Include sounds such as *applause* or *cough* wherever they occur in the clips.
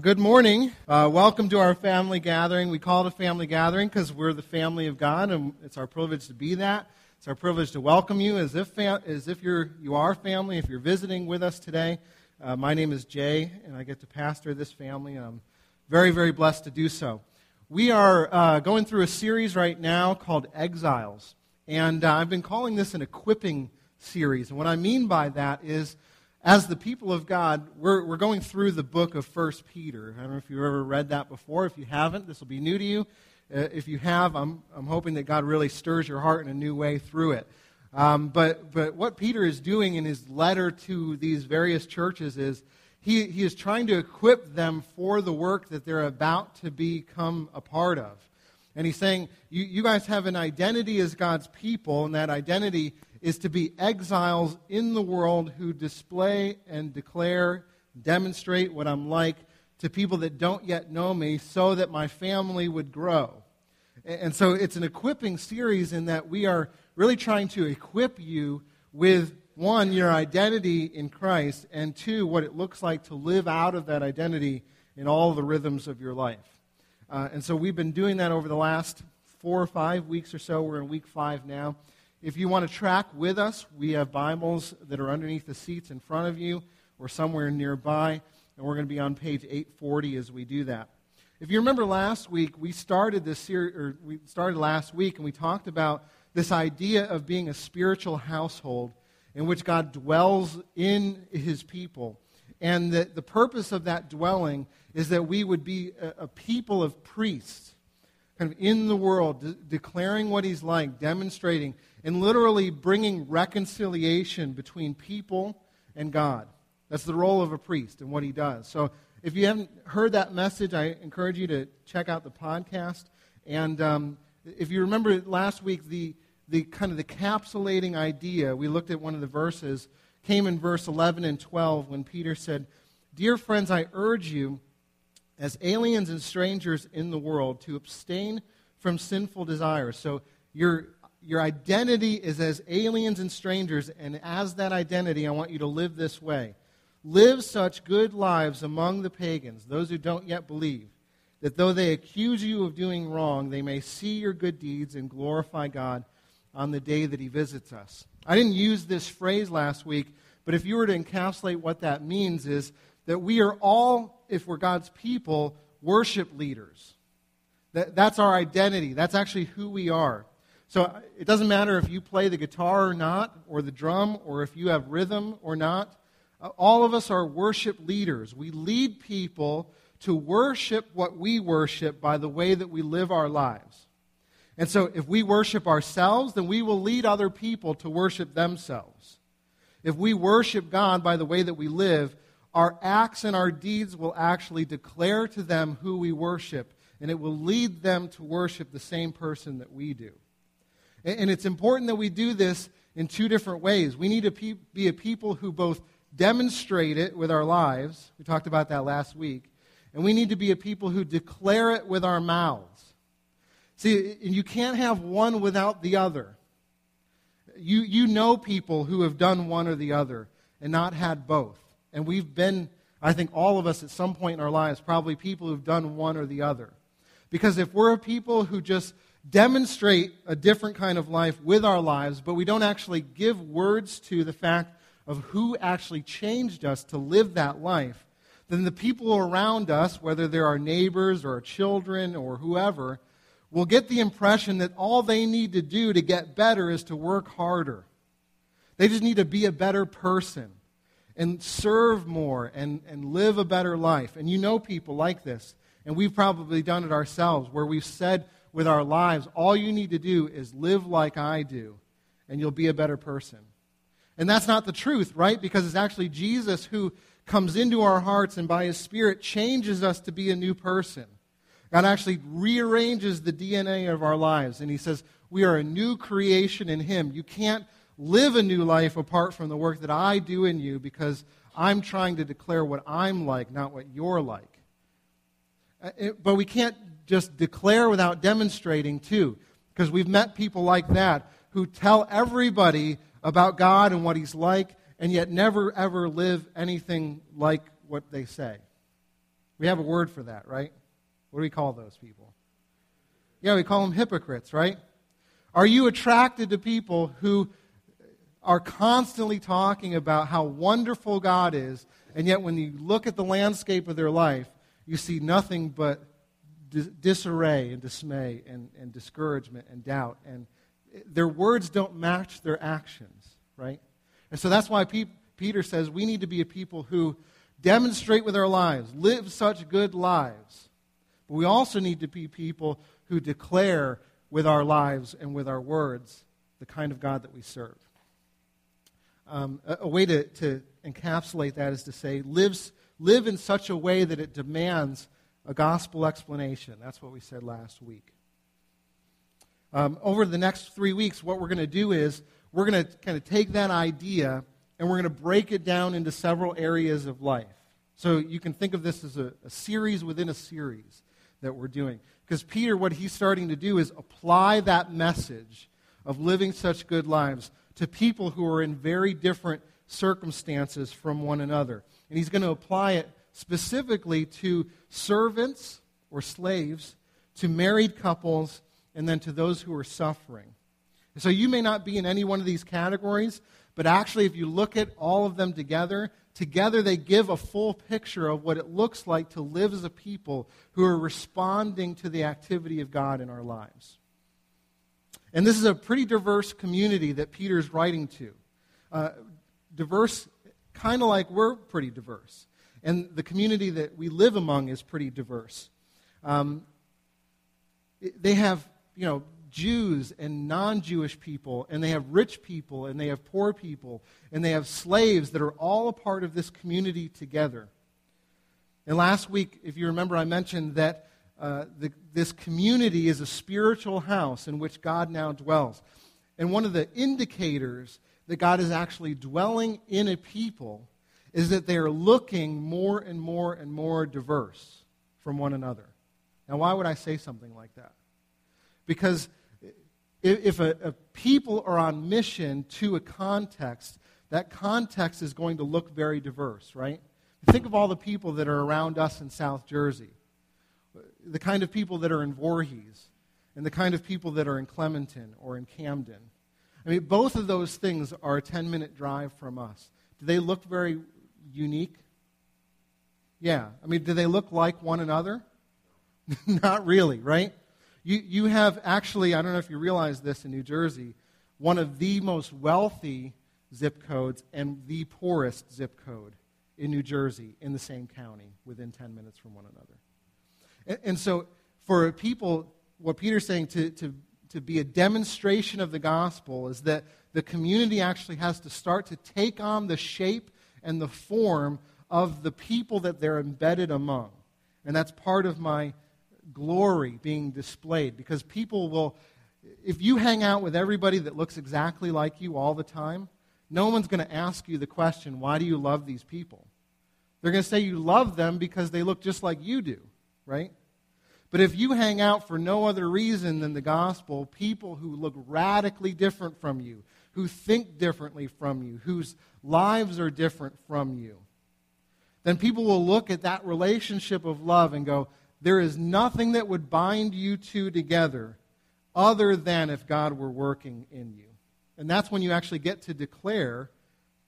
Good morning. Uh, welcome to our family gathering. We call it a family gathering because we're the family of God, and it's our privilege to be that. It's our privilege to welcome you as if, as if you're, you are family, if you're visiting with us today. Uh, my name is Jay, and I get to pastor this family, and I'm very, very blessed to do so. We are uh, going through a series right now called Exiles, and uh, I've been calling this an equipping series. And what I mean by that is as the people of God, we're, we're going through the book of First Peter. I don't know if you've ever read that before. If you haven't, this will be new to you. Uh, if you have, I'm, I'm hoping that God really stirs your heart in a new way through it. Um, but, but what Peter is doing in his letter to these various churches is he, he is trying to equip them for the work that they're about to become a part of. And he's saying, you, you guys have an identity as God's people, and that identity is to be exiles in the world who display and declare, demonstrate what I'm like to people that don't yet know me so that my family would grow. And so it's an equipping series in that we are really trying to equip you with one, your identity in Christ, and two, what it looks like to live out of that identity in all the rhythms of your life. Uh, and so we've been doing that over the last four or five weeks or so. We're in week five now. If you want to track with us, we have Bibles that are underneath the seats in front of you or somewhere nearby, and we're going to be on page 840 as we do that. If you remember last week, we started this series, or we started last week, and we talked about this idea of being a spiritual household in which God dwells in his people. And that the purpose of that dwelling is that we would be a, a people of priests, kind of in the world, de- declaring what he's like, demonstrating and literally bringing reconciliation between people and God. That's the role of a priest and what he does. So if you haven't heard that message, I encourage you to check out the podcast. And um, if you remember last week, the, the kind of the capsulating idea, we looked at one of the verses, came in verse 11 and 12 when Peter said, Dear friends, I urge you, as aliens and strangers in the world, to abstain from sinful desires. So you're your identity is as aliens and strangers, and as that identity, I want you to live this way. Live such good lives among the pagans, those who don't yet believe, that though they accuse you of doing wrong, they may see your good deeds and glorify God on the day that He visits us. I didn't use this phrase last week, but if you were to encapsulate what that means, is that we are all, if we're God's people, worship leaders. That, that's our identity. That's actually who we are. So it doesn't matter if you play the guitar or not, or the drum, or if you have rhythm or not. All of us are worship leaders. We lead people to worship what we worship by the way that we live our lives. And so if we worship ourselves, then we will lead other people to worship themselves. If we worship God by the way that we live, our acts and our deeds will actually declare to them who we worship, and it will lead them to worship the same person that we do. And it's important that we do this in two different ways. We need to be a people who both demonstrate it with our lives. We talked about that last week. And we need to be a people who declare it with our mouths. See, you can't have one without the other. You, you know people who have done one or the other and not had both. And we've been, I think, all of us at some point in our lives, probably people who've done one or the other. Because if we're a people who just demonstrate a different kind of life with our lives, but we don't actually give words to the fact of who actually changed us to live that life, then the people around us, whether they're our neighbors or our children or whoever, will get the impression that all they need to do to get better is to work harder. They just need to be a better person and serve more and, and live a better life. And you know people like this. And we've probably done it ourselves where we've said, with our lives, all you need to do is live like I do, and you'll be a better person. And that's not the truth, right? Because it's actually Jesus who comes into our hearts and by his Spirit changes us to be a new person. God actually rearranges the DNA of our lives, and he says, We are a new creation in him. You can't live a new life apart from the work that I do in you because I'm trying to declare what I'm like, not what you're like. Uh, but we can't just declare without demonstrating, too. Because we've met people like that who tell everybody about God and what He's like, and yet never, ever live anything like what they say. We have a word for that, right? What do we call those people? Yeah, we call them hypocrites, right? Are you attracted to people who are constantly talking about how wonderful God is, and yet when you look at the landscape of their life, you see nothing but disarray and dismay and, and discouragement and doubt. And their words don't match their actions, right? And so that's why Pe- Peter says we need to be a people who demonstrate with our lives, live such good lives. But we also need to be people who declare with our lives and with our words the kind of God that we serve. Um, a, a, way to, to encapsulate that is to say, lives, live in such a way that it demands a gospel explanation. That's what we said last week. Um, over the next three weeks, what we're going to do is we're going to kind of take that idea and we're going to break it down into several areas of life. So you can think of this as a, a series within a series that we're doing. Because Peter, what he's starting to do is apply that message of living such good lives to people who are in very different circumstances from one another. And he's going to apply it specifically to servants or slaves, to married couples, and then to those who are suffering. so you may not be in any one of these categories, but actually, if you look at all of them together, together they give a full picture of what it looks like to live as a people who are responding to the activity of God in our lives. And this is a pretty diverse community that Peter's writing to. Uh, diverse, kind of like we're pretty diverse. And the community that we live among is pretty diverse. Um, they have, you know, Jews and non Jewish people, and they have rich people, and they have poor people, and they have slaves that are all a part of this community together. And last week, if you remember, I mentioned that uh, the, this community is a spiritual house in which God now dwells. And one of the indicators that God is actually dwelling in a people is that they are looking more and more and more diverse from one another. Now, why would I say something like that? Because if a, a, people are on mission to a context, that context is going to look very diverse, right? Think of all the people that are around us in South Jersey, the kind of people that are in Voorhees, and the kind of people that are in Clementon or in Camden. I mean, both of those things are a 10 minute drive from us. Do they look very unique? Yeah. I mean, do they look like one another? *laughs* Not really, right? You, you have actually, I don't know if you realize this in New Jersey, one of the most wealthy zip codes and the poorest zip code in New Jersey in the same county within 10 minutes from one another. And, and so, for people, what Peter's saying to, to, to be a demonstration of the gospel is that the community actually has to start to take on the shape and the form of the people that they're embedded among. And that's part of my glory being displayed because people will, if you hang out with everybody that looks exactly like you all the time, no one's going to ask you the question, why do you love these people? They're going to say you love them because they look just like you do, right? But if you hang out for no other reason than the gospel, people who look radically different from you, who think differently from you, whose lives are different from you, then people will look at that relationship of love and go, there is nothing that would bind you two together other than if God were working in you. And that's when you actually get to declare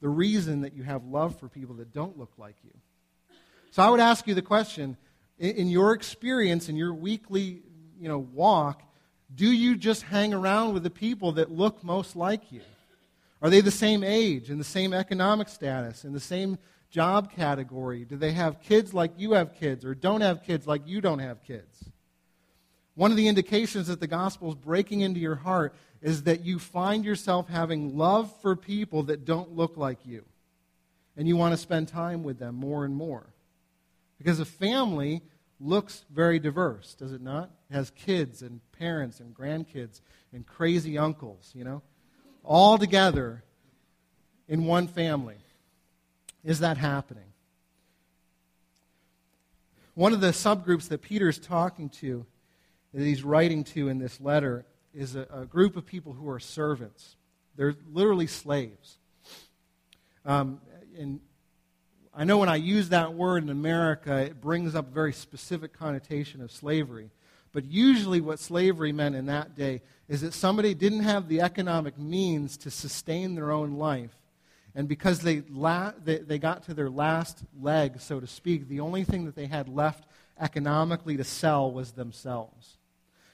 the reason that you have love for people that don't look like you. So I would ask you the question in your experience, in your weekly you know, walk, do you just hang around with the people that look most like you? Are they the same age and the same economic status and the same job category? Do they have kids like you have kids or don't have kids like you don't have kids? One of the indications that the gospel is breaking into your heart is that you find yourself having love for people that don't look like you. And you want to spend time with them more and more. Because a family looks very diverse, does it not? It has kids and parents and grandkids and crazy uncles, you know, all together in one family. Is that happening? One of the subgroups that Peter's talking to, that he's writing to in this letter, is a, a group of people who are servants. They're literally slaves. Um, and I know when I use that word in America, it brings up a very specific connotation of slavery. But usually, what slavery meant in that day is that somebody didn't have the economic means to sustain their own life. And because they, la- they, they got to their last leg, so to speak, the only thing that they had left economically to sell was themselves.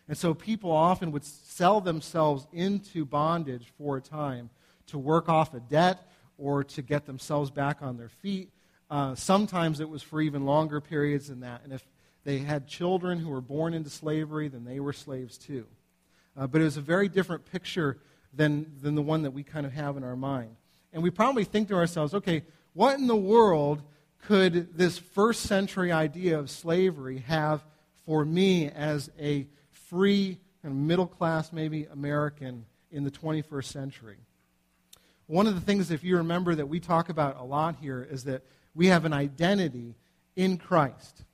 And so people often would sell themselves into bondage for a time to work off a debt or to get themselves back on their feet. Uh, sometimes it was for even longer periods than that. And if they had children who were born into slavery, then they were slaves too. Uh, but it was a very different picture than, than the one that we kind of have in our mind. And we probably think to ourselves, okay, what in the world could this first century idea of slavery have for me as a free of middle class, maybe American in the 21st century? One of the things, if you remember, that we talk about a lot here is that we have an identity in Christ.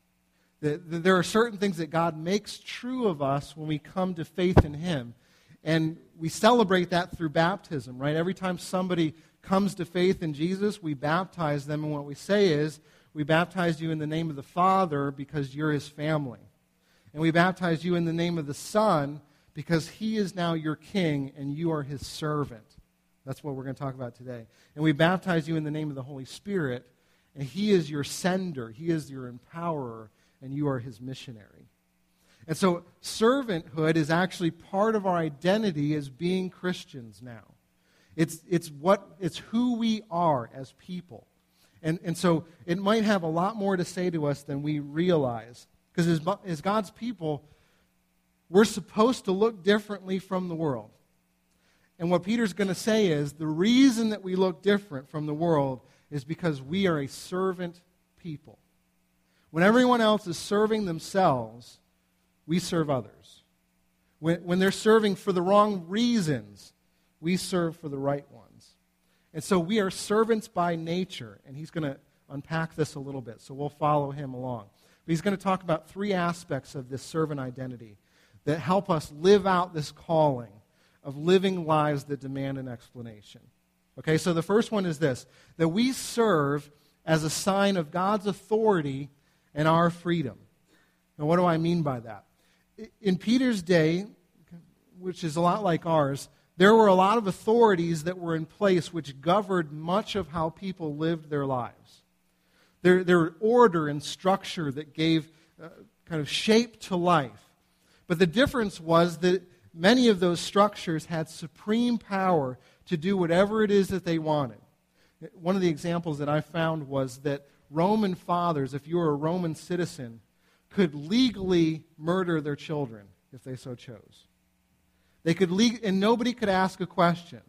There are certain things that God makes true of us when we come to faith in Him. And we celebrate that through baptism, right? Every time somebody comes to faith in Jesus, we baptize them. And what we say is, we baptize you in the name of the Father because you're His family. And we baptize you in the name of the Son because He is now your King and you are His servant. That's what we're going to talk about today. And we baptize you in the name of the Holy Spirit, and He is your sender, He is your empowerer, and you are His missionary. And so, servanthood is actually part of our identity as being Christians now. It's, it's, what, it's who we are as people. And, and so, it might have a lot more to say to us than we realize. Because as, as God's people, we're supposed to look differently from the world. And what Peter's going to say is the reason that we look different from the world is because we are a servant people. When everyone else is serving themselves, we serve others. When, when they're serving for the wrong reasons, we serve for the right ones. And so we are servants by nature, and he's going to unpack this a little bit, so we'll follow him along. But he's going to talk about three aspects of this servant identity that help us live out this calling of living lives that demand an explanation. Okay, so the first one is this that we serve as a sign of God's authority and our freedom. Now, what do I mean by that? In Peter's day, which is a lot like ours, there were a lot of authorities that were in place which governed much of how people lived their lives. There, there were order and structure that gave uh, kind of shape to life. But the difference was that many of those structures had supreme power to do whatever it is that they wanted. One of the examples that I found was that Roman fathers, if you were a Roman citizen, could legally murder their children if they so chose. They could le- and nobody could ask a question.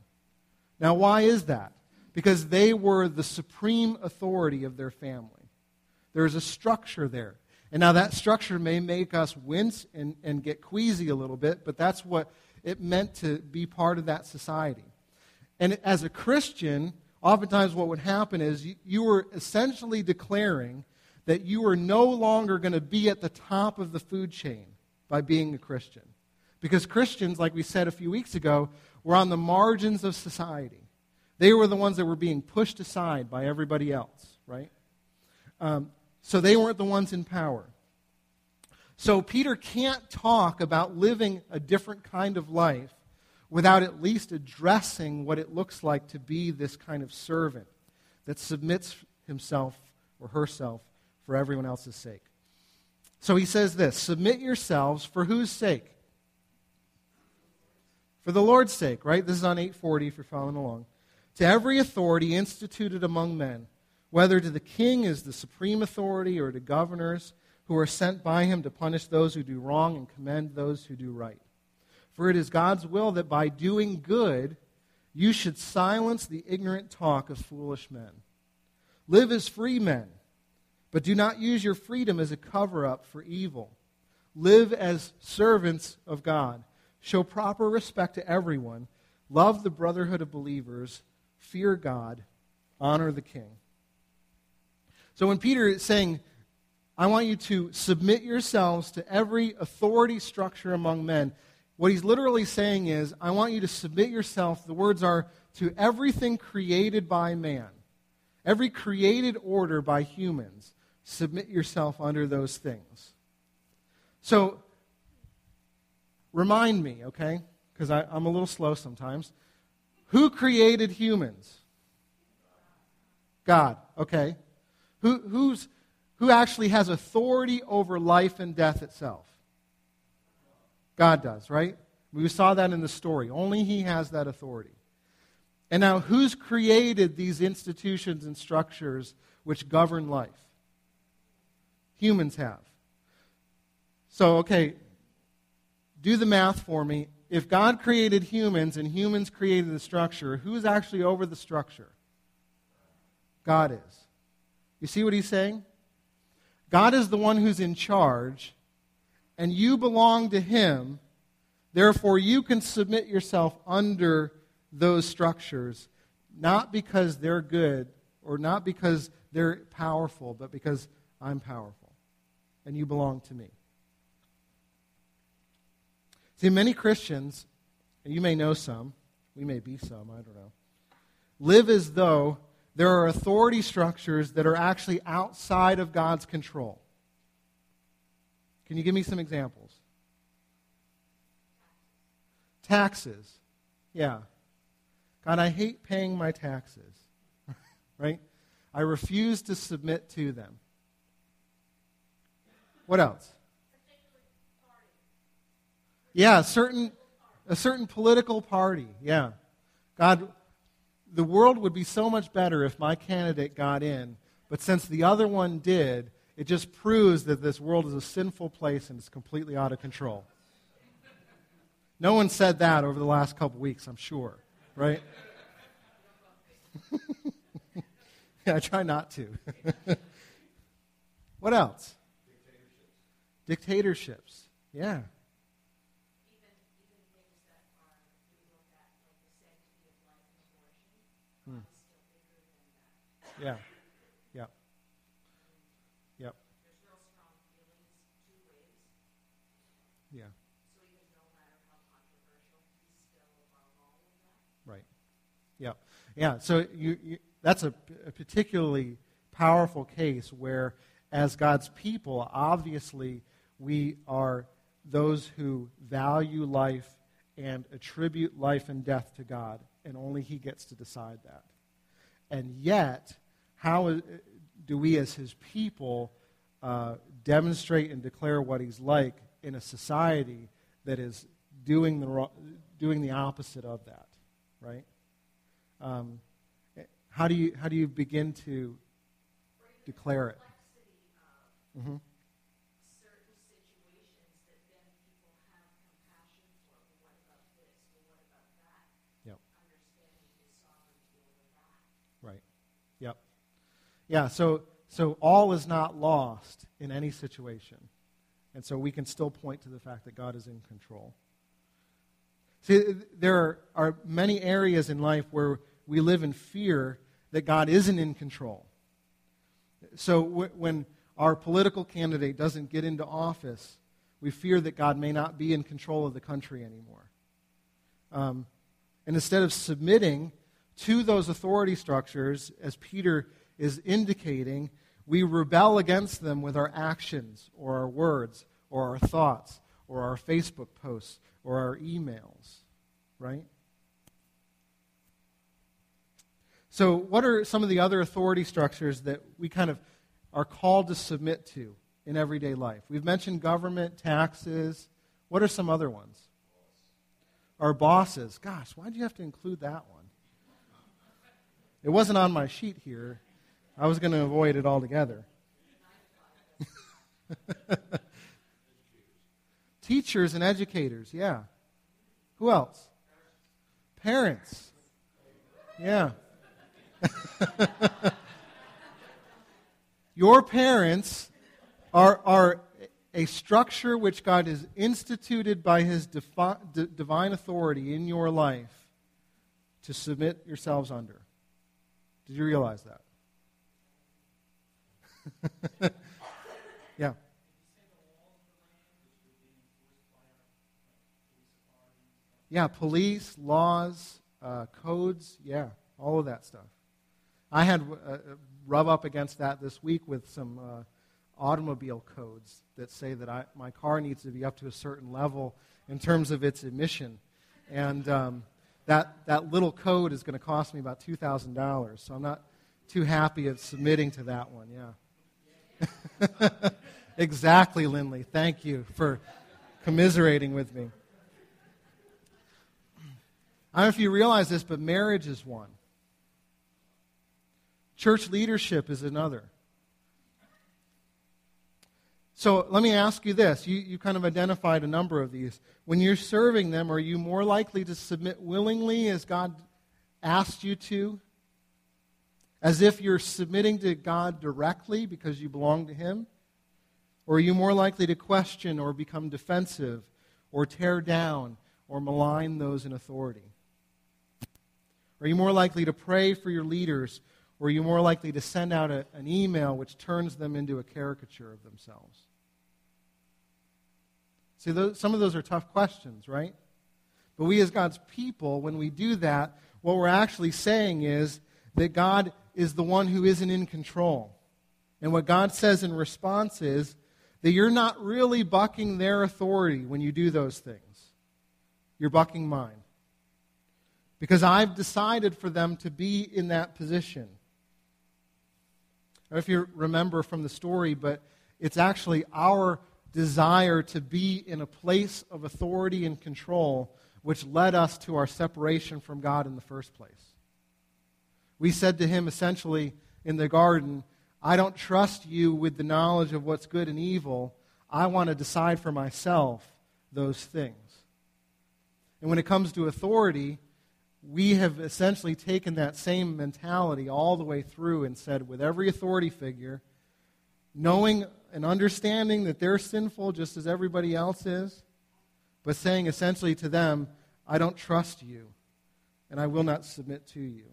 Now, why is that? Because they were the supreme authority of their family. There's a structure there. And now that structure may make us wince and, and get queasy a little bit, but that's what it meant to be part of that society. And as a Christian, oftentimes what would happen is you, you were essentially declaring that you were no longer going to be at the top of the food chain by being a Christian. Because Christians, like we said a few weeks ago, were on the margins of society. They were the ones that were being pushed aside by everybody else, right? Um, so they weren't the ones in power. So Peter can't talk about living a different kind of life without at least addressing what it looks like to be this kind of servant that submits himself or herself for everyone else's sake. So he says this Submit yourselves for whose sake? For the Lord's sake, right? This is on 840 if you're following along. To every authority instituted among men whether to the king as the supreme authority or to governors who are sent by him to punish those who do wrong and commend those who do right. For it is God's will that by doing good, you should silence the ignorant talk of foolish men. Live as free men, but do not use your freedom as a cover up for evil. Live as servants of God. Show proper respect to everyone. Love the brotherhood of believers. Fear God. Honor the king. So when Peter is saying, I want you to submit yourselves to every authority structure among men, what he's literally saying is, I want you to submit yourself, the words are, to everything created by man. every created order by humans, submit yourself under those things. So, remind me, okay? Because I'm a little slow sometimes. Who created humans? God, okay. Who, who's, who actually has authority over life and death itself? God does, right? We saw that in the story. Only He has that authority. And now, who's created these institutions and structures which govern life? Humans have. So, okay, do the math for me. If God created humans and humans created the structure, who's actually over the structure? God is. You see what he's saying? God is the one who's in charge, and you belong to him. Therefore, you can submit yourself under those structures, not because they're good or not because they're powerful, but because I'm powerful, and you belong to me. See, many Christians, and you may know some, we may be some, I don't know, live as though there are authority structures that are actually outside of God's control. Can you give me some examples? Taxes. Yeah. God, I hate paying my taxes. *laughs* right? I refuse to submit to them. What else? Yeah, certain a certain political party. Yeah. God, the world would be so much better if my candidate got in, but since the other one did, it just proves that this world is a sinful place and it's completely out of control. No one said that over the last couple weeks, I'm sure, right? *laughs* yeah, I try not to. *laughs* what else? Dictatorships. Dictatorships. Yeah. Hmm. Yeah. Yep. Yep. Yeah. Right. Yeah. So you, you that's a, a particularly powerful case where, as God's people, obviously we are those who value life and attribute life and death to God, and only He gets to decide that. And yet, how do we as his people uh, demonstrate and declare what he's like in a society that is doing the, doing the opposite of that, right? Um, how, do you, how do you begin to declare it? Mm-hmm. Yeah, so, so all is not lost in any situation. And so we can still point to the fact that God is in control. See, there are, many areas in life where we live in fear that God isn't in control. So w- when our political candidate doesn't get into office, we fear that God may not be in control of the country anymore. Um, and instead of submitting to those authority structures, as Peter is indicating we rebel against them with our actions or our words or our thoughts or our Facebook posts or our emails, right? So, what are some of the other authority structures that we kind of are called to submit to in everyday life? We've mentioned government, taxes. What are some other ones? Our bosses. Gosh, why did you have to include that one? It wasn't on my sheet here. I was going to avoid it altogether. *laughs* Teachers and educators, yeah. Who else? Parents. Yeah. *laughs* Your parents are, are a structure which God has instituted by his defi- d- divine authority in your life to submit yourselves under. Did you realize that? *laughs* yeah. Yeah, police, laws, uh, codes, yeah, all of that stuff. I had uh, rub up against that this week with some uh, automobile codes that say that I, my car needs to be up to a certain level in terms of its emission. And um, that, that little code is going to cost me about $2,000. So I'm not too happy at submitting to that one, yeah. *laughs* exactly, Lindley. Thank you for commiserating with me. I don't know if you realize this, but marriage is one. Church leadership is another. So let me ask you this. You, you kind of identified a number of these. When you're serving them, are you more likely to submit willingly as God asked you to? As if you're submitting to God directly because you belong to Him? Or are you more likely to question or become defensive or tear down or malign those in authority? Are you more likely to pray for your leaders or are you more likely to send out a, an email which turns them into a caricature of themselves? See, those, some of those are tough questions, right? But we, as God's people, when we do that, what we're actually saying is that God is the one who isn't in control. And what God says in response is that you're not really bucking their authority when you do those things. You're bucking mine. Because I've decided for them to be in that position. I don't know if you remember from the story, but it's actually our desire to be in a place of authority and control which led us to our separation from God in the first place. We said to him essentially in the garden, I don't trust you with the knowledge of what's good and evil. I want to decide for myself those things. And when it comes to authority, we have essentially taken that same mentality all the way through and said, with every authority figure, knowing and understanding that they're sinful just as everybody else is, but saying essentially to them, I don't trust you, and I will not submit to you.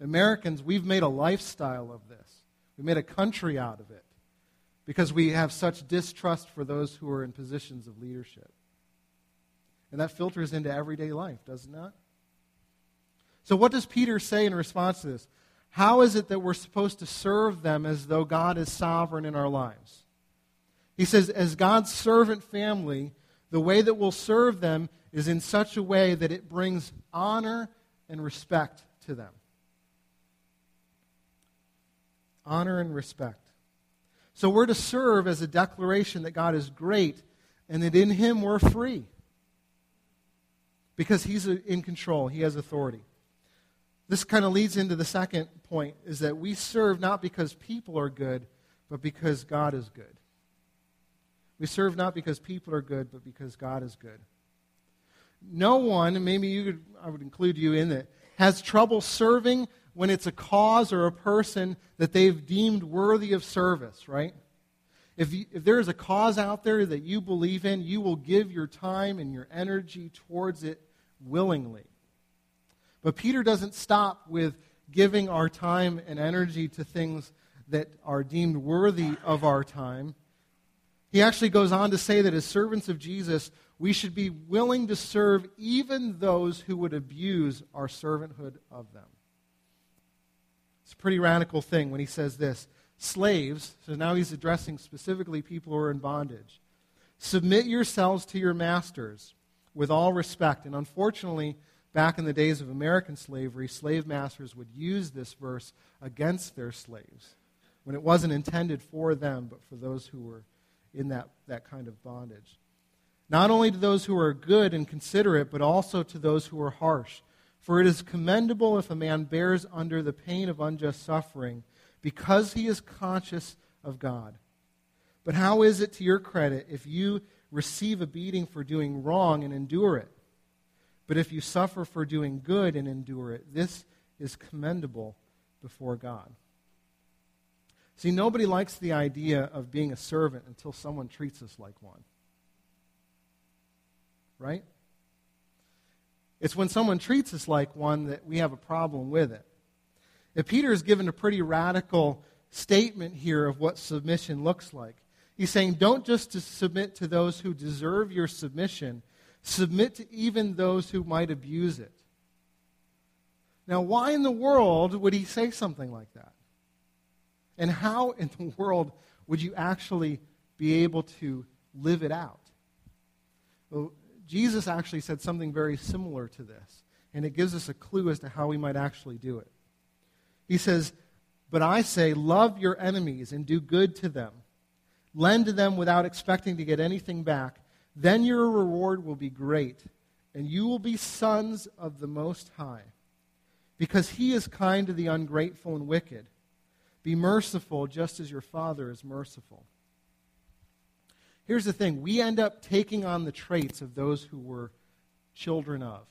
Americans, we've made a lifestyle of this. We made a country out of it because we have such distrust for those who are in positions of leadership. And that filters into everyday life, does it not? So, what does Peter say in response to this? How is it that we're supposed to serve them as though God is sovereign in our lives? He says, as God's servant family, the way that we'll serve them is in such a way that it brings honor and respect to them. Honor and respect. So we're to serve as a declaration that God is great and that in Him we're free. Because He's in control, He has authority. This kind of leads into the second point is that we serve not because people are good, but because God is good. We serve not because people are good, but because God is good. No one, maybe you could, I would include you in it, has trouble serving when it's a cause or a person that they've deemed worthy of service, right? If, you, if there is a cause out there that you believe in, you will give your time and your energy towards it willingly. But Peter doesn't stop with giving our time and energy to things that are deemed worthy of our time. He actually goes on to say that as servants of Jesus, we should be willing to serve even those who would abuse our servanthood of them. It's a pretty radical thing when he says this. Slaves, so now he's addressing specifically people who are in bondage. Submit yourselves to your masters with all respect. And unfortunately, back in the days of American slavery, slave masters would use this verse against their slaves when it wasn't intended for them, but for those who were in that, that kind of bondage. Not only to those who are good and considerate, but also to those who are harsh. For it is commendable if a man bears under the pain of unjust suffering, because he is conscious of God. But how is it to your credit if you receive a beating for doing wrong and endure it? But if you suffer for doing good and endure it, this is commendable before God. See, nobody likes the idea of being a servant until someone treats us like one. Right? It's when someone treats us like one that we have a problem with it. If Peter is given a pretty radical statement here of what submission looks like. He's saying, don't just submit to those who deserve your submission, Submit to even those who might abuse it. Now, why in the world would he say something like that? And how in the world would you actually be able to live it out? Well, Jesus actually said something very similar to this, and it gives us a clue as to how we might actually do it. He says, But I say, love your enemies and do good to them. Lend to them without expecting to get anything back. Then your reward will be great, and you will be sons of the Most High. Because he is kind to the ungrateful and wicked. Be merciful just as your Father is merciful. Here's the thing we end up taking on the traits of those who were children of.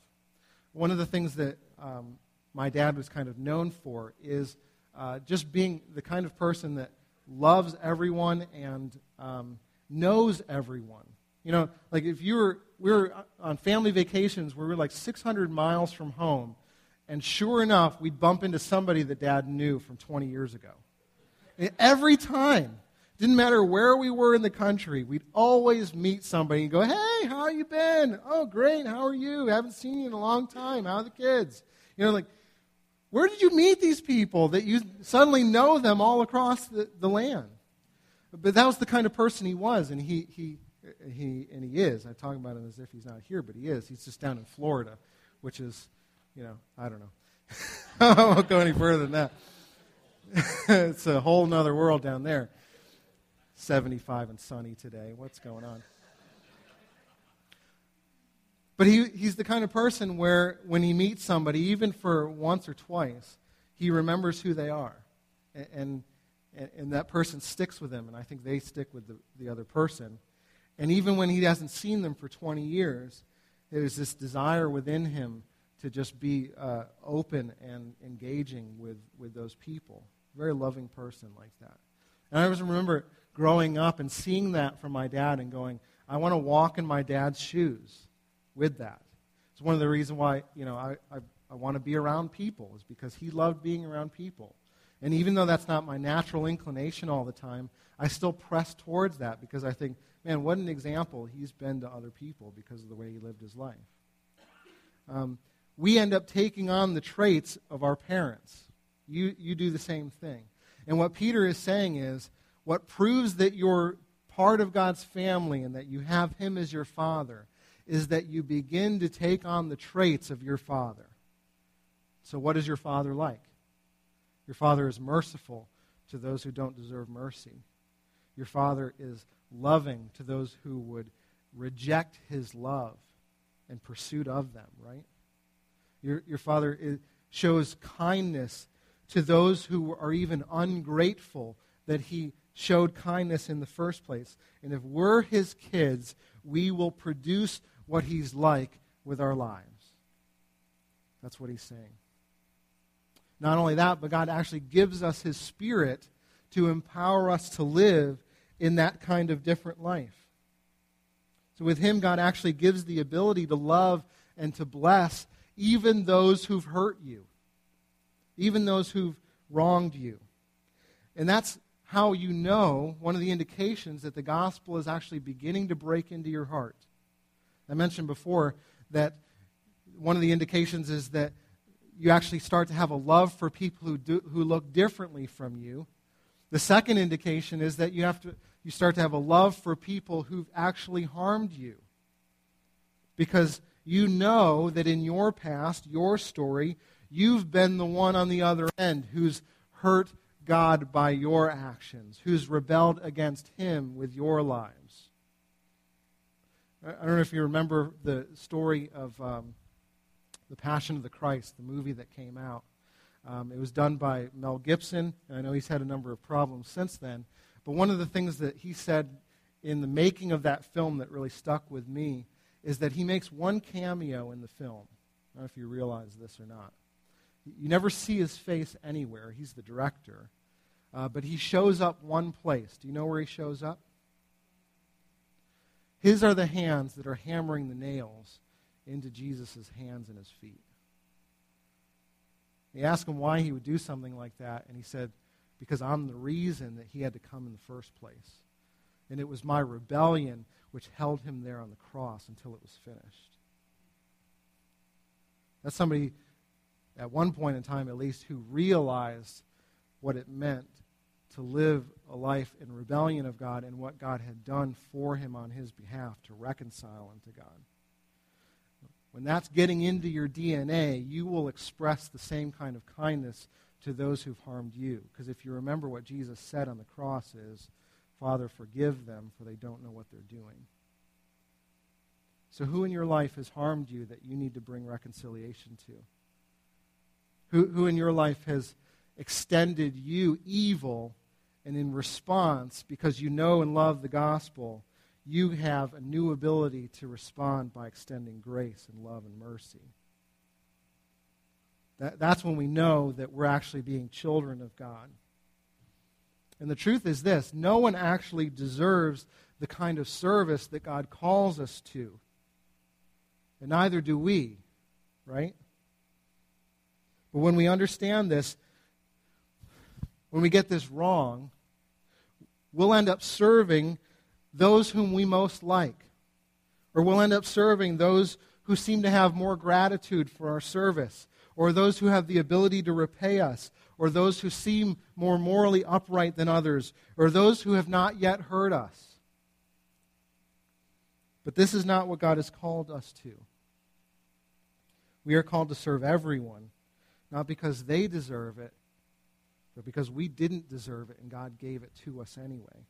One of the things that um, my dad was kind of known for is uh, just being the kind of person that loves everyone and um, knows everyone. You know, like if you were, we were on family vacations where we were like 600 miles from home, and sure enough, we'd bump into somebody that dad knew from 20 years ago. Every time, didn't matter where we were in the country, we'd always meet somebody and go, Hey, how you been? Oh, great. How are you? Haven't seen you in a long time. How are the kids? You know, like, where did you meet these people that you suddenly know them all across the, the land? But that was the kind of person he was, and he, he, he, and he is. I'm talking about him as if he's not here, but he is. He's just down in Florida, which is, you know, I don't know. *laughs* I won't go any further than that. *laughs* it's a whole other world down there. 75 and sunny today. What's going on? But he, he's the kind of person where when he meets somebody, even for once or twice, he remembers who they are. And, and, and that person sticks with him, and I think they stick with the, the other person. And even when he hasn't seen them for 20 years, there's this desire within him to just be uh, open and engaging with, with those people. Very loving person like that. And I always remember growing up and seeing that from my dad and going, I want to walk in my dad's shoes with that. It's one of the reasons why, you know, I, I, I want to be around people is because he loved being around people. And even though that's not my natural inclination all the time, I still press towards that because I think, man, what an example he's been to other people because of the way he lived his life. Um, we end up taking on the traits of our parents. You, you do the same thing. And what Peter is saying is what proves that you're part of God's family and that you have Him as your Father is that you begin to take on the traits of your Father. So, what is your Father like? Your Father is merciful to those who don't deserve mercy. Your Father is loving to those who would reject His love and pursuit of them, right? Your, your Father shows kindness to those who are even ungrateful that He showed kindness in the first place. And if we're His kids, we will produce what He's like with our lives. That's what He's saying. Not only that, but God actually gives us His Spirit to empower us to live in that kind of different life. So with Him, God actually gives the ability to love and to bless even those who've hurt you, even those who've wronged you. And that's how you know one of the indications that the gospel is actually beginning to break into your heart. I mentioned before that one of the indications is that you actually start to have a love for people who, do, who look differently from you. The second indication is that you, have to, you start to have a love for people who've actually harmed you. Because you know that in your past, your story, you've been the one on the other end who's hurt God by your actions, who's rebelled against Him with your lives. I don't know if you remember the story of um, The Passion of the Christ, the movie that came out. Um, it was done by Mel Gibson, and I know he's had a number of problems since then. But one of the things that he said in the making of that film that really stuck with me is that he makes one cameo in the film. I don't know if you realize this or not. You never see his face anywhere. He's the director. Uh, but he shows up one place. Do you know where he shows up? His are the hands that are hammering the nails into Jesus' hands and his feet. They asked him why he would do something like that, and he said, Because I'm the reason that he had to come in the first place. And it was my rebellion which held him there on the cross until it was finished. That's somebody at one point in time at least, who realized what it meant to live a life in rebellion of God and what God had done for him on his behalf to reconcile him to God. When that's getting into your DNA, you will express the same kind of kindness to those who've harmed you. Because if you remember what Jesus said on the cross is, Father, forgive them, for they don't know what they're doing. So, who in your life has harmed you that you need to bring reconciliation to? Who, who in your life has extended you evil, and in response, because you know and love the gospel, you have a new ability to respond by extending grace and love and mercy? That, that's when we know that we're actually being children of God. And the truth is this no one actually deserves the kind of service that God calls us to. And neither do we, right? But when we understand this, when we get this wrong, we'll end up serving those whom we most like. Or we'll end up serving those who seem to have more gratitude for our service or those who have the ability to repay us, or those who seem more morally upright than others, or those who have not yet heard us. But this is not what God has called us to. We are called to serve everyone, not because they deserve it, but because we didn't deserve it and God gave it to us anyway.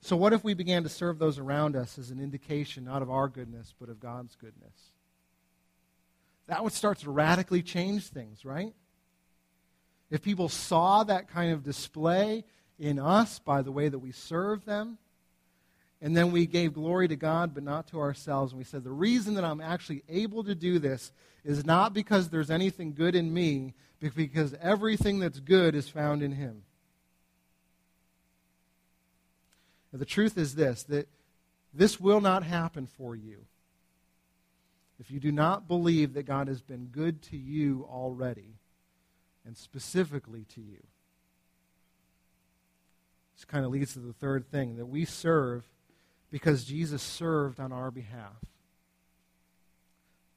So, what if we began to serve those around us as an indication not of our goodness, but of God's goodness? that would start to radically change things, right? If people saw that kind of display in us by the way that we serve them, and then we gave glory to God but not to ourselves, and we said, the reason that I'm actually able to do this is not because there's anything good in me, but because everything that's good is found in Him. Now, the truth is this that this will not happen for you if you do not believe that God has been good to you already, and specifically to you. This kind of leads to the third thing that we serve because Jesus served on our behalf.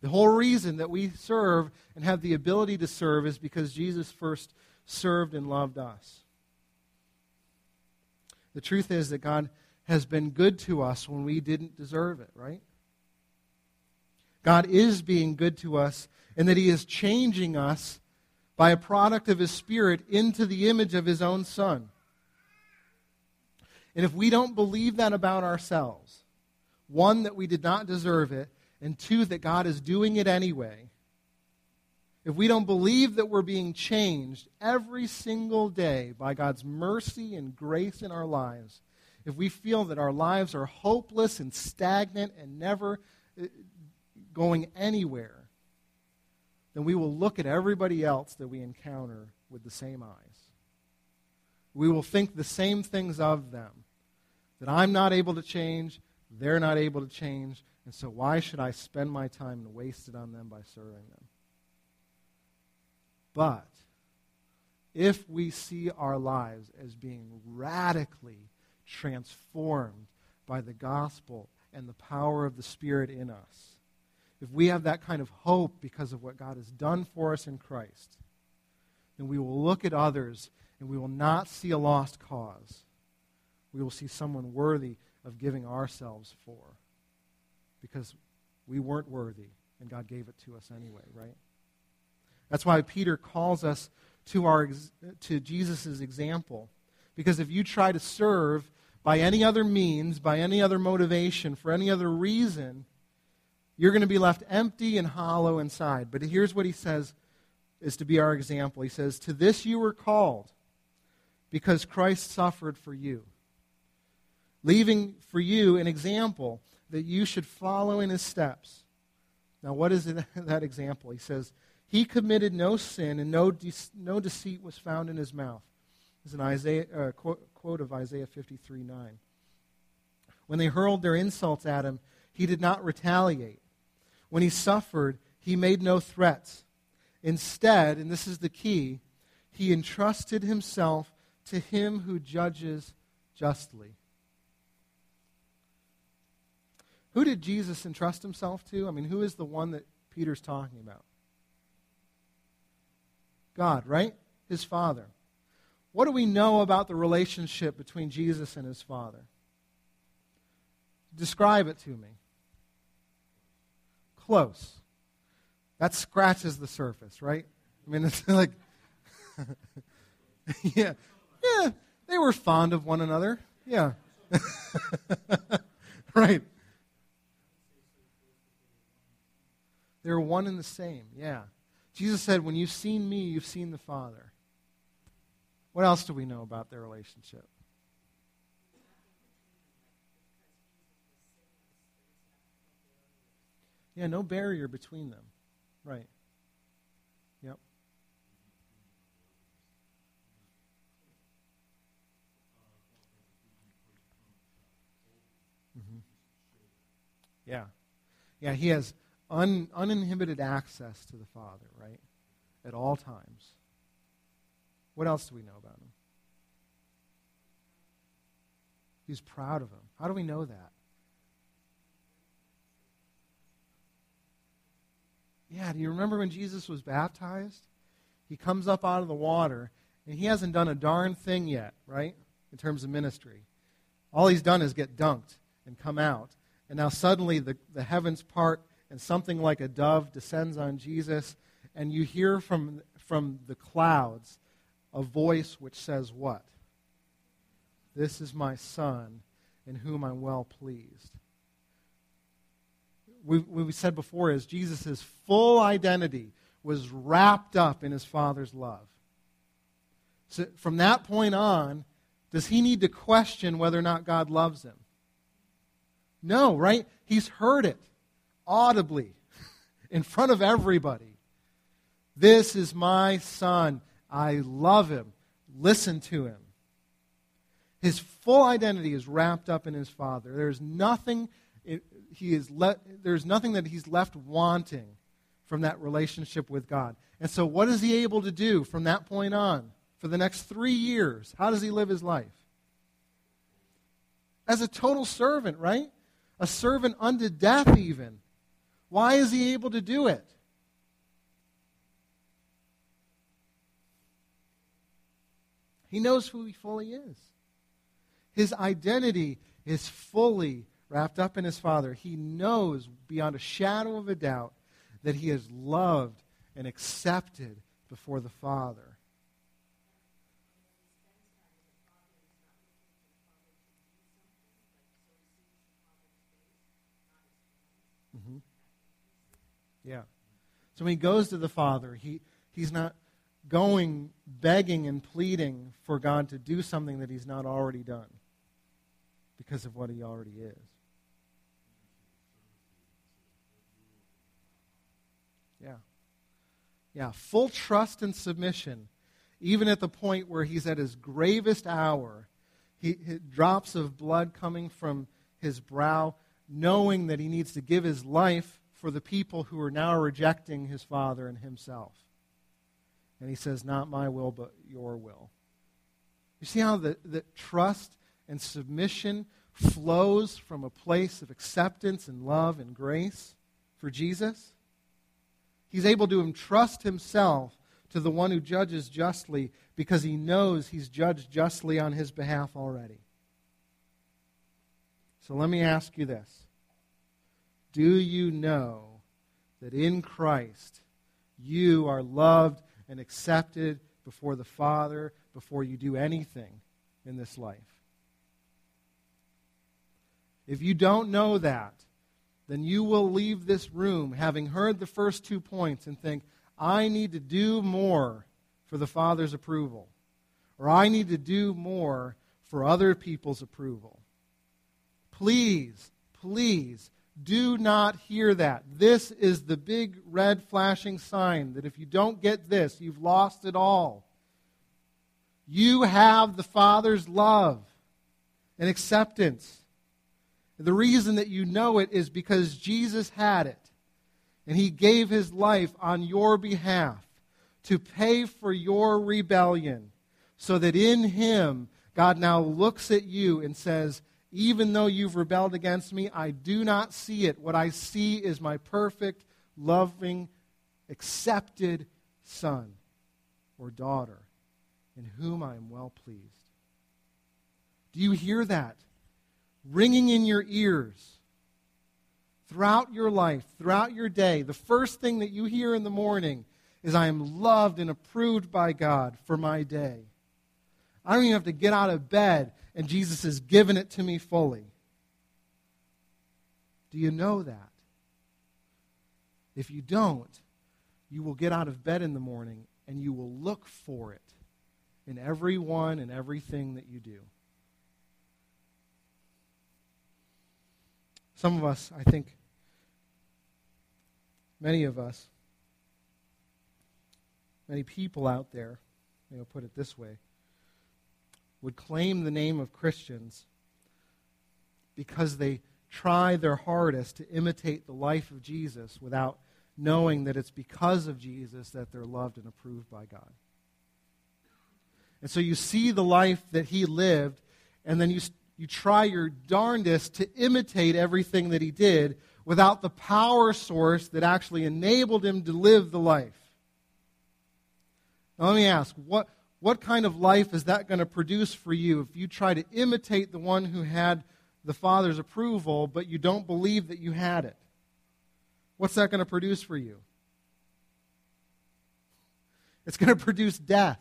The whole reason that we serve and have the ability to serve is because Jesus first served and loved us. The truth is that God has been good to us when we didn't deserve it, right? God is being good to us and that He is changing us by a product of His Spirit into the image of His own Son. And if we don't believe that about ourselves, one, that we did not deserve it, and two, that God is doing it anyway, if we don't believe that we're being changed every single day by God's mercy and grace in our lives, if we feel that our lives are hopeless and stagnant and never uh, going anywhere, then we will look at everybody else that we encounter with the same eyes. We will think the same things of them that I'm not able to change, they're not able to change, and so why should I spend my time and waste it on them by serving them? But if we see our lives as being radically transformed by the gospel and the power of the Spirit in us, if we have that kind of hope because of what God has done for us in Christ, then we will look at others and we will not see a lost cause. We will see someone worthy of giving ourselves for because we weren't worthy and God gave it to us anyway, right? That's why Peter calls us to, our, to Jesus' example. Because if you try to serve by any other means, by any other motivation, for any other reason, you're going to be left empty and hollow inside. But here's what he says is to be our example. He says, To this you were called, because Christ suffered for you, leaving for you an example that you should follow in his steps. Now, what is *laughs* that example? He says, He committed no sin, and no, de- no deceit was found in his mouth. This is an Isaiah, uh, quote, quote of Isaiah 53 9. When they hurled their insults at him, he did not retaliate. When he suffered, he made no threats. Instead, and this is the key, he entrusted himself to him who judges justly. Who did Jesus entrust himself to? I mean, who is the one that Peter's talking about? God, right? His Father. What do we know about the relationship between Jesus and his Father? Describe it to me. Close. That scratches the surface, right? I mean, *laughs* it's like, *laughs* yeah, yeah, they were fond of one another. Yeah. *laughs* right. They were one and the same. Yeah. Jesus said, When you've seen me, you've seen the Father. What else do we know about their relationship? Yeah, no barrier between them. Right. Yep. Mm-hmm. Yeah. Yeah, he has un, uninhibited access to the Father, right? At all times. What else do we know about him? He's proud of him. How do we know that? Yeah, do you remember when Jesus was baptized? He comes up out of the water, and he hasn't done a darn thing yet, right? In terms of ministry. All he's done is get dunked and come out. And now suddenly the, the heavens part, and something like a dove descends on Jesus, and you hear from, from the clouds a voice which says, What? This is my Son, in whom I'm well pleased we, we said before is Jesus' full identity was wrapped up in his Father's love. So from that point on, does he need to question whether or not God loves him? No, right? He's heard it audibly *laughs* in front of everybody. This is my son. I love him. Listen to him. His full identity is wrapped up in his Father. There's nothing he is le- there's nothing that he's left wanting from that relationship with God. And so, what is he able to do from that point on for the next three years? How does he live his life? As a total servant, right? A servant unto death, even. Why is he able to do it? He knows who he fully is. His identity is fully wrapped up in his Father, he knows beyond a shadow of a doubt that he is loved and accepted before the Father. Mm-hmm. Yeah. So when he goes to the Father, he, he's not going begging and pleading for God to do something that he's not already done because of what he already is. Yeah. Yeah, full trust and submission, even at the point where he's at his gravest hour, he, he, drops of blood coming from his brow, knowing that he needs to give his life for the people who are now rejecting his father and himself. And he says, Not my will, but your will. You see how the, the trust and submission flows from a place of acceptance and love and grace for Jesus? He's able to entrust himself to the one who judges justly because he knows he's judged justly on his behalf already. So let me ask you this Do you know that in Christ you are loved and accepted before the Father before you do anything in this life? If you don't know that, then you will leave this room having heard the first two points and think, I need to do more for the Father's approval, or I need to do more for other people's approval. Please, please do not hear that. This is the big red flashing sign that if you don't get this, you've lost it all. You have the Father's love and acceptance. The reason that you know it is because Jesus had it. And he gave his life on your behalf to pay for your rebellion, so that in him, God now looks at you and says, Even though you've rebelled against me, I do not see it. What I see is my perfect, loving, accepted Son. or daughter in whom I am well pleased. Do you hear that ringing in your ears? Throughout your life, throughout your day, the first thing that you hear in the morning is, I am loved and approved by God for my day. I don't even have to get out of bed, and Jesus has given it to me fully. Do you know that? If you don't, you will get out of bed in the morning and you will look for it in everyone and everything that you do. Some of us, I think, many of us, many people out there, maybe I'll put it this way, would claim the name of Christians because they try their hardest to imitate the life of Jesus without knowing that it's because of Jesus that they're loved and approved by God. And so you see the life that he lived, and then you, you try your darndest to imitate everything that he did without the power source that actually enabled him to live the life. Now, let me ask what, what kind of life is that going to produce for you if you try to imitate the one who had the Father's approval, but you don't believe that you had it? What's that going to produce for you? It's going *laughs* to produce death.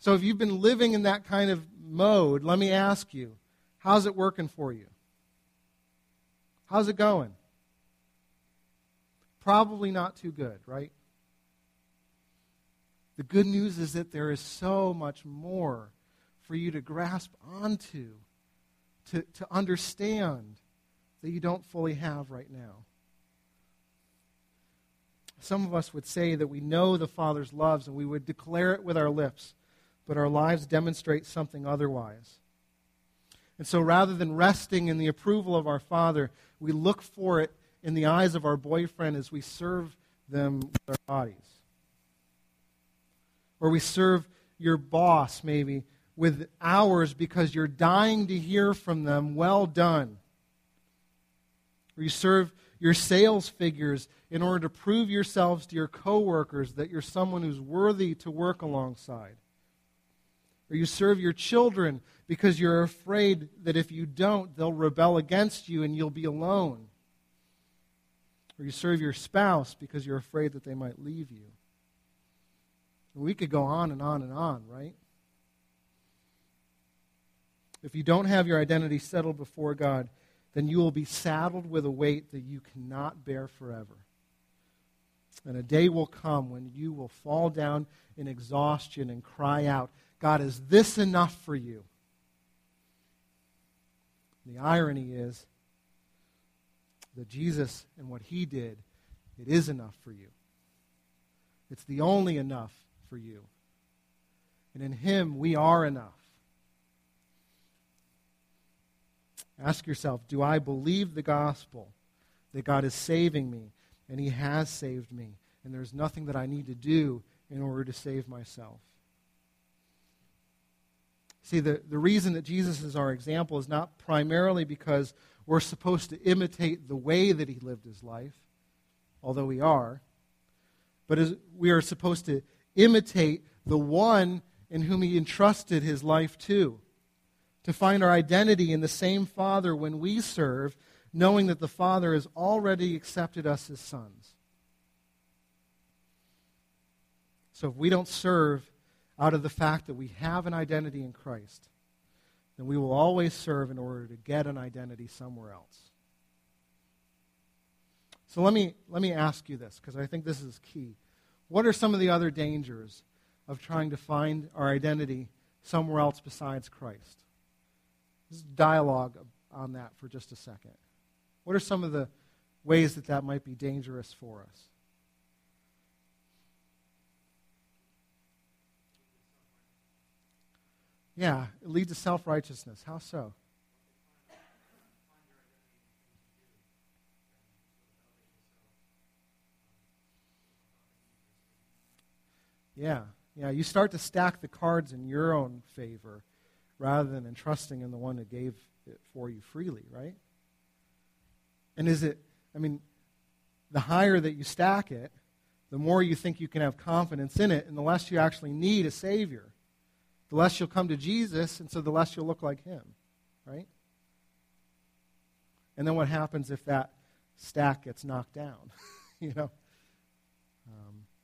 So if you've been living in that kind of mode, let me ask you, how's it working for you? How's it going? Probably not too good, right? The good news is that there is so much more for you to grasp onto, to, to understand that you don't fully have right now. Some of us would say that we know the Father's loves and we would declare it with our lips, but our lives demonstrate something otherwise. And so rather than resting in the approval of our Father, we look for it in the eyes of our boyfriend as we serve them with our bodies. Or we serve your boss, maybe, with ours because you're dying to hear from them, well done. Or you serve your sales figures in order to prove yourselves to your coworkers that you're someone who's worthy to work alongside. Or you serve your children because you're afraid that if you don't, they'll rebel against you and you'll be alone. Or you serve your spouse because you're afraid that they might leave you. We could go on and on and on, right? If you don't have your identity settled before God, then you will be saddled with a weight that you cannot bear forever. And a day will come when you will fall down in exhaustion and cry out, God, is this enough for you? The irony is that Jesus and what he did, it is enough for you. It's the only enough for you. And in him, we are enough. Ask yourself do I believe the gospel that God is saving me and He has saved me, and there's nothing that I need to do in order to save myself? See, the, the reason that Jesus is our example is not primarily because we're supposed to imitate the way that He lived His life, although we are, but we are supposed to imitate the one in whom He entrusted His life to to find our identity in the same Father when we serve, knowing that the Father has already accepted us as sons. So if we don't serve out of the fact that we have an identity in Christ, then we will always serve in order to get an identity somewhere else. So let me, let me ask you this, because I think this is key. What are some of the other dangers of trying to find our identity somewhere else besides Christ? Let's dialogue on that for just a second. What are some of the ways that that might be dangerous for us? Yeah, it leads to self righteousness. How so? Yeah, yeah. You start to stack the cards in your own favor rather than entrusting in the one who gave it for you freely, right? And is it, I mean, the higher that you stack it, the more you think you can have confidence in it, and the less you actually need a Savior. The less you'll come to Jesus, and so the less you'll look like Him, right? And then what happens if that stack gets knocked down? *laughs* you know?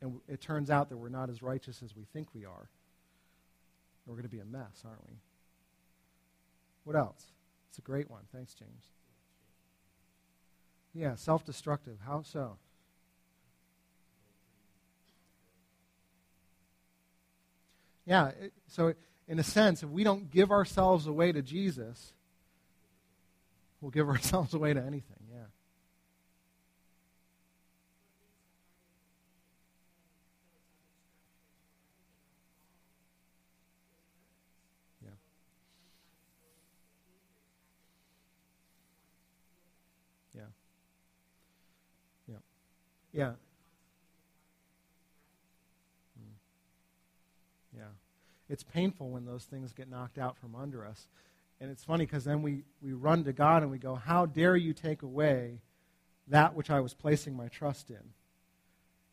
And it turns out that we're not as righteous as we think we are. We're going to be a mess, aren't we? What else? It's a great one. Thanks, James. Yeah, self destructive. How so? Yeah, it, so in a sense, if we don't give ourselves away to Jesus, we'll give *laughs* ourselves away to anything. Yeah. Yeah. Hmm. It's painful when those things get knocked out from under us. And it's funny because then we, we run to God and we go, How dare you take away that which I was placing my trust in?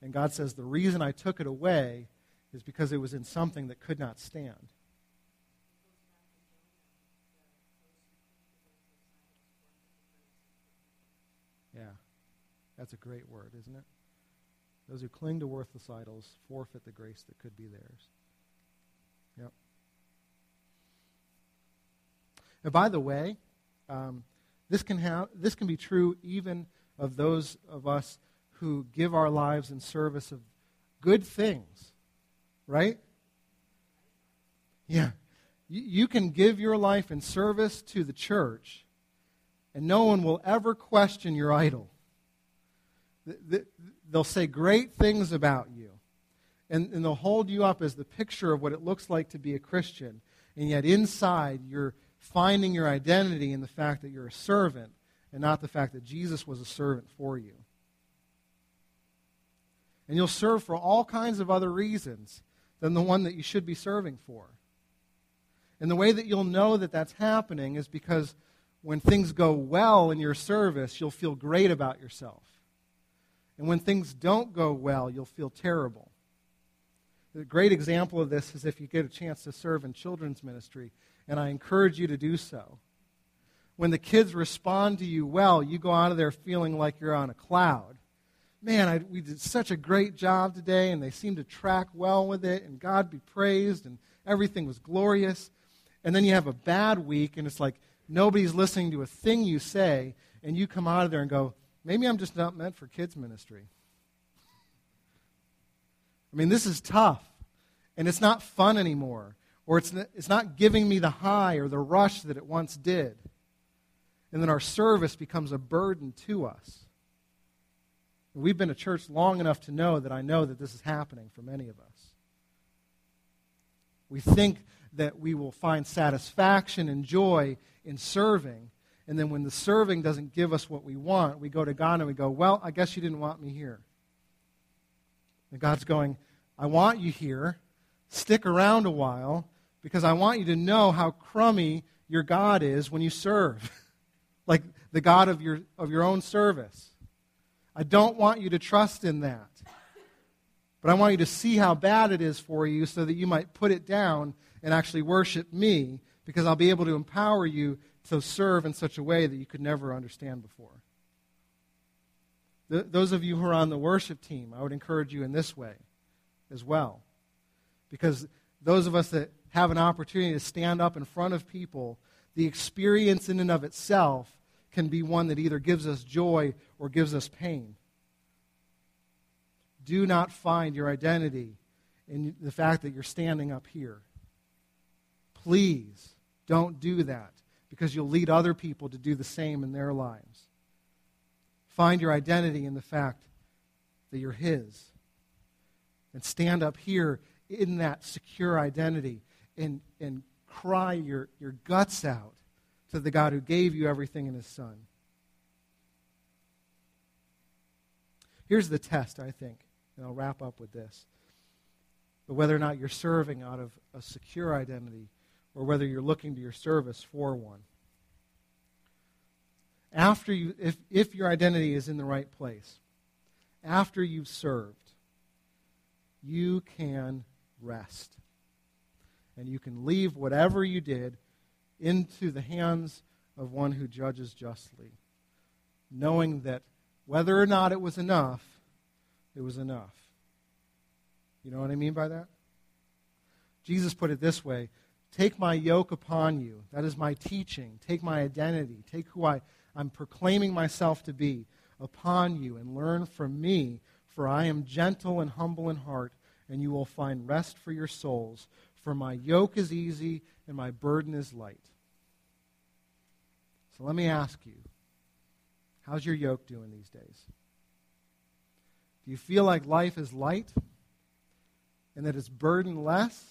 And God says, The reason I took it away is because it was in something that could not stand. Yeah. That's a great word, isn't it? Those who cling to worthless idols forfeit the grace that could be theirs. Yep. And by the way, um, this can have this can be true even of those of us who give our lives in service of good things, right? Yeah. You, you can give your life in service to the church, and no one will ever question your idol they'll say great things about you. And, and they'll hold you up as the picture of what it looks like to be a Christian. And yet, inside, you're finding your identity in the fact that you're a servant and not the fact that Jesus was a servant for you. And you'll serve for all kinds of other reasons than the one that you should be serving for. And the way that you'll know that that's happening is because when things go well in your service, you'll feel great about yourself. And when things don't go well, you'll feel terrible. A great example of this is if you get a chance to serve in children's ministry, and I encourage you to do so. When the kids respond to you well, you go out of there feeling like you're on a cloud. Man, I, we did such a great job today, and they seemed to track well with it, and God be praised, and everything was glorious. And then you have a bad week, and it's like nobody's listening to a thing you say, and you come out of there and go, Maybe I'm just not meant for kids' ministry. I mean, this is tough, and it's not fun anymore, or it's, it's not giving me the high or the rush that it once did. And then our service becomes a burden to us. We've been a church long enough to know that I know that this is happening for many of us. We think that we will find satisfaction and joy in serving, and then when the serving doesn't give us what we want, we go to God and we go, Well, I guess you didn't want me here. And God's going, I want you here. Stick around a while because I want you to know how crummy your God is when you serve. *laughs* like the God of your, of your own service. I don't want you to trust in that. But I want you to see how bad it is for you so that you might put it down and actually worship me because I'll be able to empower you to serve in such a way that you could never understand before. Those of you who are on the worship team, I would encourage you in this way as well. Because those of us that have an opportunity to stand up in front of people, the experience in and of itself can be one that either gives us joy or gives us pain. Do not find your identity in the fact that you're standing up here. Please don't do that because you'll lead other people to do the same in their lives. Find your identity in the fact that you're His. And stand up here in that secure identity and, and cry your, your guts out to the God who gave you everything in His Son. Here's the test, I think, and I'll wrap up with this. But whether or not you're serving out of a secure identity or whether you're looking to your service for one. After you, if, if your identity is in the right place, after you've served, you can rest. And you can leave whatever you did into the hands of one who judges justly, knowing that whether or not it was enough, it was enough. You know what I mean by that? Jesus put it this way Take my yoke upon you. That is my teaching. Take my identity. Take who I, I'm proclaiming myself to be upon you and learn from me, for I am gentle and humble in heart, and you will find rest for your souls. For my yoke is easy and my burden is light. So let me ask you how's your yoke doing these days? Do you feel like life is light and that it's burdenless?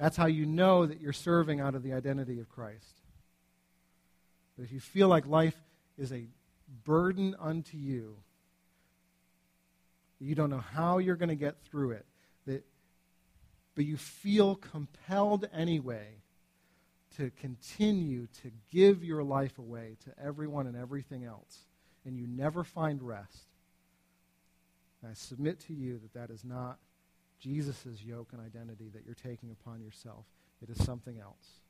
That's how you know that you're serving out of the identity of Christ. But if you feel like life is a burden unto you, you don't know how you're going to get through it, that, but you feel compelled anyway to continue to give your life away to everyone and everything else, and you never find rest, I submit to you that that is not Jesus' yoke and identity that you're taking upon yourself. It is something else.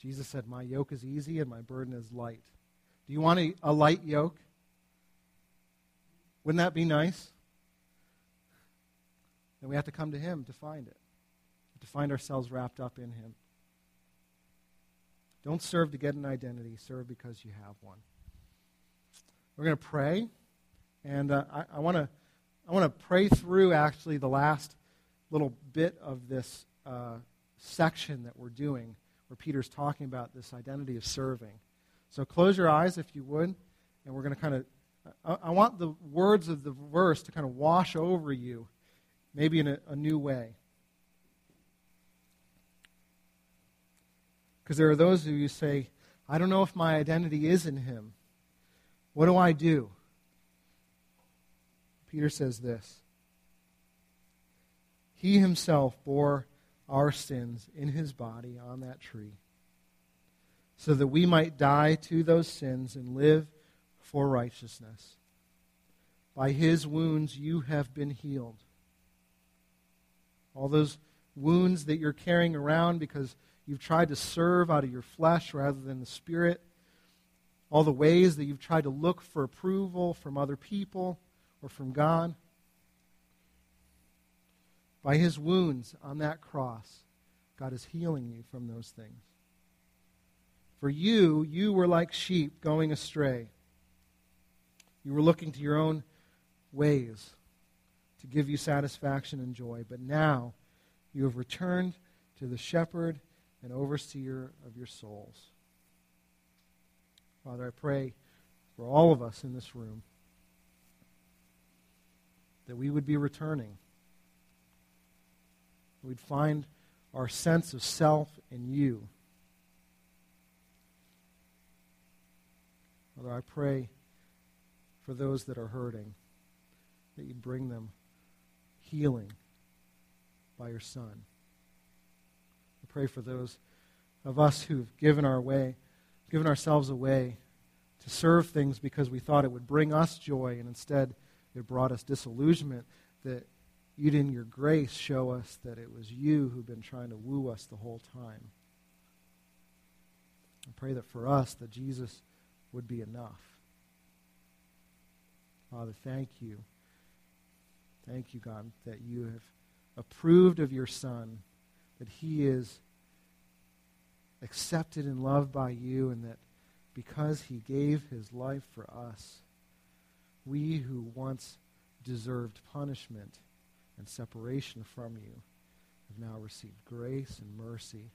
Jesus said, My yoke is easy and my burden is light. Do you want a, a light yoke? Wouldn't that be nice? Then we have to come to Him to find it, to find ourselves wrapped up in Him. Don't serve to get an identity, serve because you have one. We're going to pray, and uh, I, I want to I want to pray through actually the last little bit of this uh, section that we're doing, where Peter's talking about this identity of serving. So close your eyes if you would, and we're going to kind of. I, I, want the words of the verse to kind of wash over you, maybe in a, a new way. Because there are those of you who say, I don't know if my identity is in him. What do I do? Peter says this He himself bore our sins in his body on that tree, so that we might die to those sins and live for righteousness. By his wounds you have been healed. All those wounds that you're carrying around because you've tried to serve out of your flesh rather than the spirit, all the ways that you've tried to look for approval from other people or from God. By his wounds on that cross, God is healing you from those things. For you, you were like sheep going astray. You were looking to your own ways to give you satisfaction and joy, but now you have returned to the shepherd and overseer of your souls. Father, I pray for all of us in this room that we would be returning. We'd find our sense of self in you. Father, I pray for those that are hurting that you'd bring them healing by your Son. I pray for those of us who've given our way, given ourselves away to serve things because we thought it would bring us joy, and instead it brought us disillusionment that you'd in your grace show us that it was you who've been trying to woo us the whole time. I pray that for us that Jesus would be enough. Father, thank you. Thank you, God, that you have approved of your Son, that he is accepted and loved by you, and that because he gave his life for us, we who once deserved punishment and separation from you have now received grace and mercy,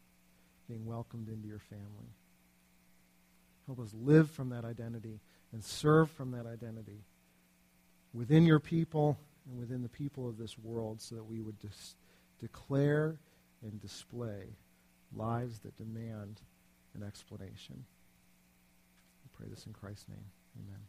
being welcomed into your family. Help us live from that identity and serve from that identity within your people and within the people of this world so that we would dis- declare and display lives that demand an explanation. We pray this in Christ's name. Amen.